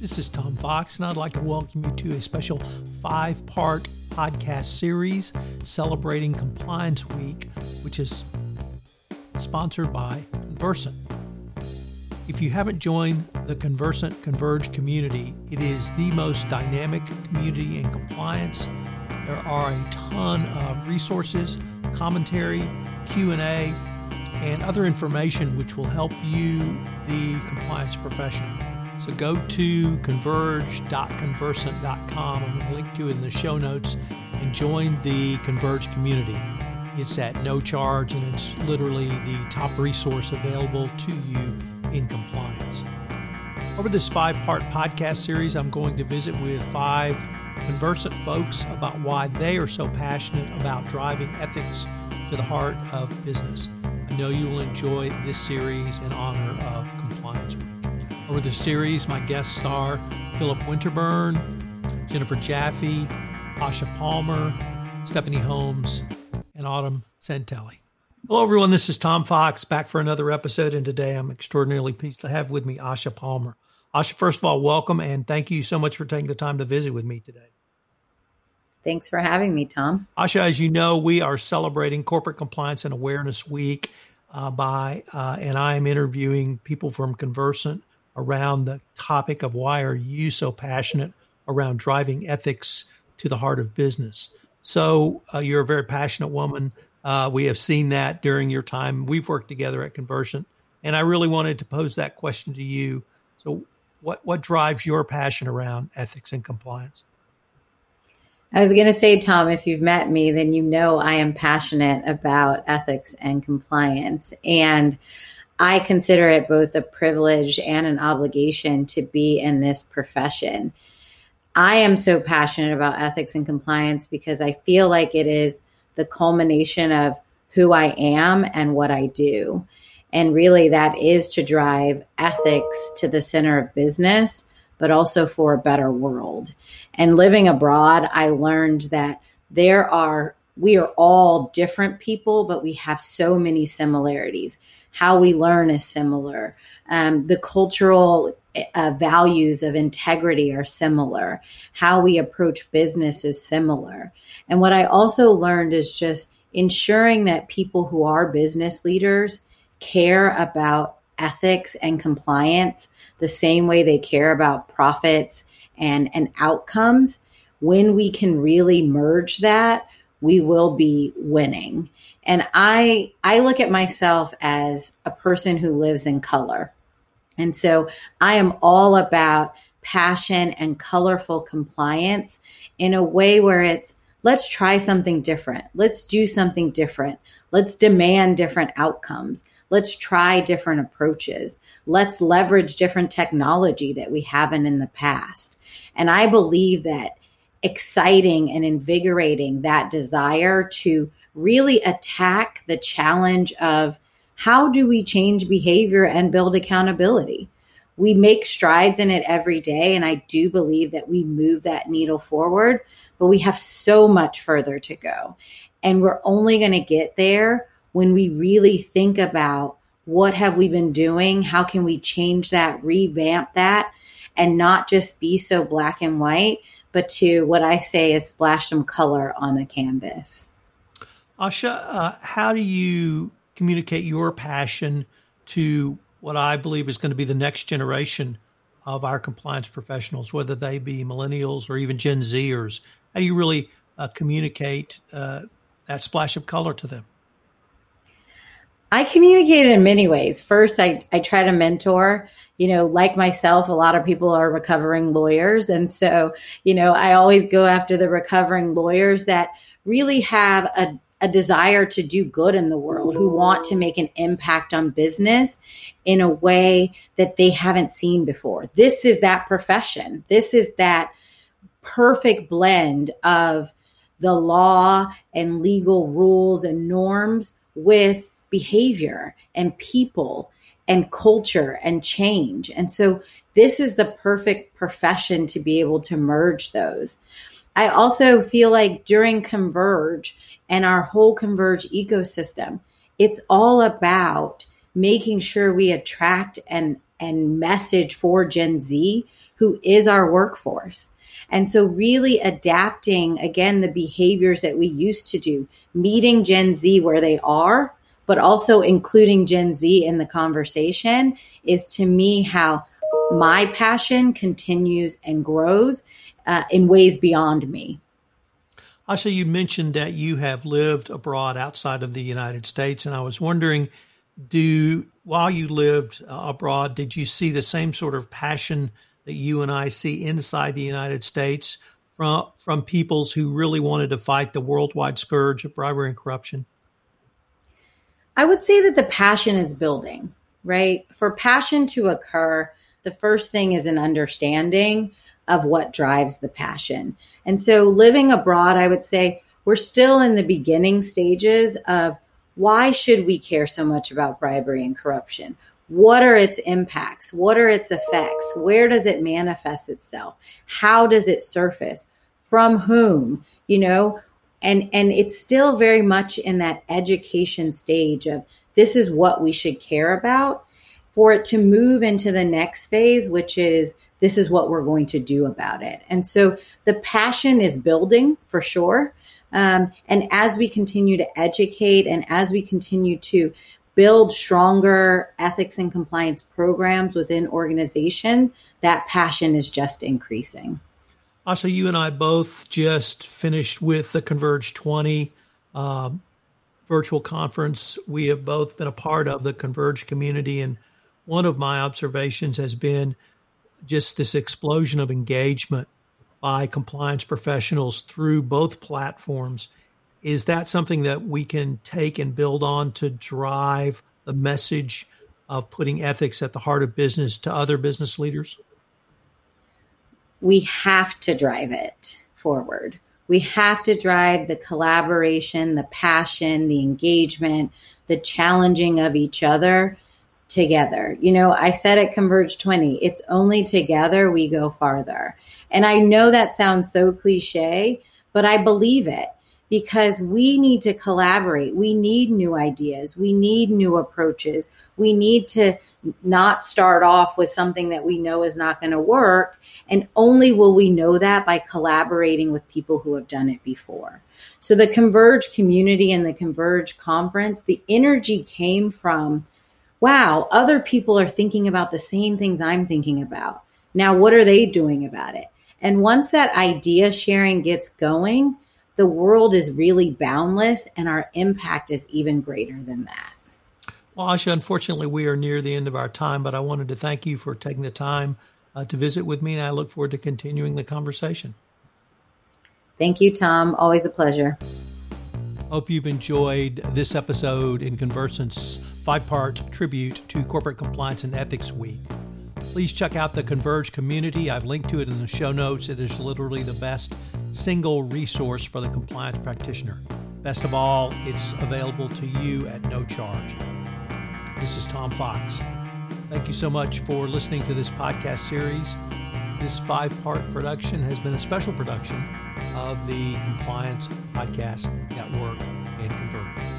This is Tom Fox, and I'd like to welcome you to a special five part podcast series celebrating Compliance Week, which is sponsored by Convercent. If you haven't joined the Convercent Converge community, it is the most dynamic community in compliance. There are a ton of resources, commentary, Q&A, and other information which will help you, the compliance professional. So go to converge.convercent.com. I'm going to link to it in the show notes and join the Converge community. It's at no charge and it's literally the top resource available to you in compliance. Over this five part podcast series, I'm going to visit with five Convercent folks about why they are so passionate about driving ethics to the heart of business. I know you will enjoy this series in honor of Compliance. Over the series, my guests star Philip Winterburn, Jennifer Jaffe, Asha Palmer, Stephanie Holmes, and Autumn Santelli. Hello, everyone. This is Tom Fox back for another episode, and today I'm extraordinarily pleased to have with me Asha Palmer. Asha, first of all, welcome and thank you so much for taking the time to visit with me today. Thanks for having me, Tom. Asha, as you know, we are celebrating Corporate Compliance and Awareness Week uh, by, uh, and I am interviewing people from Convercent around the topic of why are you so passionate around driving ethics to the heart of business. So uh, you're a very passionate woman. Uh, we have seen that during your time. We've worked together at Convercent, and I really wanted to pose that question to you. So, what what drives your passion around ethics and compliance? I was going to say, Tom, if you've met me, then you know I am passionate about ethics and compliance, and I consider it both a privilege and an obligation to be in this profession. I am so passionate about ethics and compliance because I feel like it is the culmination of who I am and what I do. And really, that is to drive ethics to the center of business, but also for a better world. And living abroad, I learned that there are, we are all different people, but we have so many similarities how we learn is similar. Um, the cultural uh, values of integrity are similar. How we approach business is similar. And what I also learned is just ensuring that people who are business leaders care about ethics and compliance the same way they care about profits and, and outcomes. When we can really merge that, we will be winning. And I I look at myself as a person who lives in color. And so I am all about passion and colorful compliance in a way where it's let's try something different. Let's do something different. Let's demand different outcomes. Let's try different approaches. Let's leverage different technology that we haven't in the past. And I believe that exciting and invigorating that desire to really attack the challenge of how do we change behavior and build accountability? We make strides in it every day. And I do believe that we move that needle forward, but we have so much further to go. And we're only going to get there when we really think about what have we been doing? How can we change that, revamp that, and not just be so black and white, but to what I say is splash some color on a canvas. Asha, uh, how do you communicate your passion to what I believe is going to be the next generation of our compliance professionals, whether they be millennials or even Gen Zers? How do you really uh, communicate uh, that splash of color to them? I communicate in many ways. First, I, I try to mentor. You know, like myself, a lot of people are recovering lawyers. And so, you know, I always go after the recovering lawyers that really have a, a desire to do good in the world, who want to make an impact on business in a way that they haven't seen before. This is that profession. This is that perfect blend of the law and legal rules and norms with behavior and people and culture and change. And so this is the perfect profession to be able to merge those. I also feel like during Converge and our whole Converge ecosystem, it's all about making sure we attract and and message for Gen Z who is our workforce. And so, really adapting again the behaviors that we used to do, meeting Gen Z where they are, but also including Gen Z in the conversation is to me how my passion continues and grows uh, in ways beyond me. Asha, you mentioned that you have lived abroad outside of the United States, and I was wondering, do while you lived uh, abroad, did you see the same sort of passion that you and I see inside the United States from from peoples who really wanted to fight the worldwide scourge of bribery and corruption? I would say that the passion is building, right? For passion to occur, the first thing is an understanding of what drives the passion. And so living abroad, I would say we're still in the beginning stages of why should we care so much about bribery and corruption? What are its impacts? What are its effects? Where does it manifest itself? How does it surface? From whom? You know, and and it's still very much in that education stage of this is what we should care about for it to move into the next phase, which is this is what we're going to do about it. And so the passion is building for sure. Um, and as we continue to educate and as we continue to build stronger ethics and compliance programs within organization, that passion is just increasing. Also, you and I both just finished with the Converge 20 um, virtual conference. We have both been a part of the Converge community, and one of my observations has been just this explosion of engagement by compliance professionals through both platforms. Is that something that we can take and build on to drive the message of putting ethics at the heart of business to other business leaders? We have to drive it forward. We have to drive the collaboration, the passion, the engagement, the challenging of each other together. You know, I said at Converge 20, it's only together we go farther. And I know that sounds so cliche, but I believe it because we need to collaborate. We need new ideas. We need new approaches. We need to not start off with something that we know is not going to work. And only will we know that by collaborating with people who have done it before. So the Converge community and the Converge conference, the energy came from wow, other people are thinking about the same things I'm thinking about. Now, what are they doing about it? And once that idea sharing gets going, the world is really boundless and our impact is even greater than that. Well, Asha, unfortunately, we are near the end of our time, but I wanted to thank you for taking the time uh, to visit with me, and I look forward to continuing the conversation. Thank you, Tom. Always a pleasure. Hope you've enjoyed this episode in Convercent's five part tribute to Corporate Compliance and Ethics Week. Please check out the Converge community. I've linked to it in the show notes. It is literally the best single resource for the compliance practitioner. Best of all, it's available to you at no charge. This is Tom Fox. Thank you so much for listening to this podcast series. This five part production has been a special production of the Compliance Podcast Network and Converge.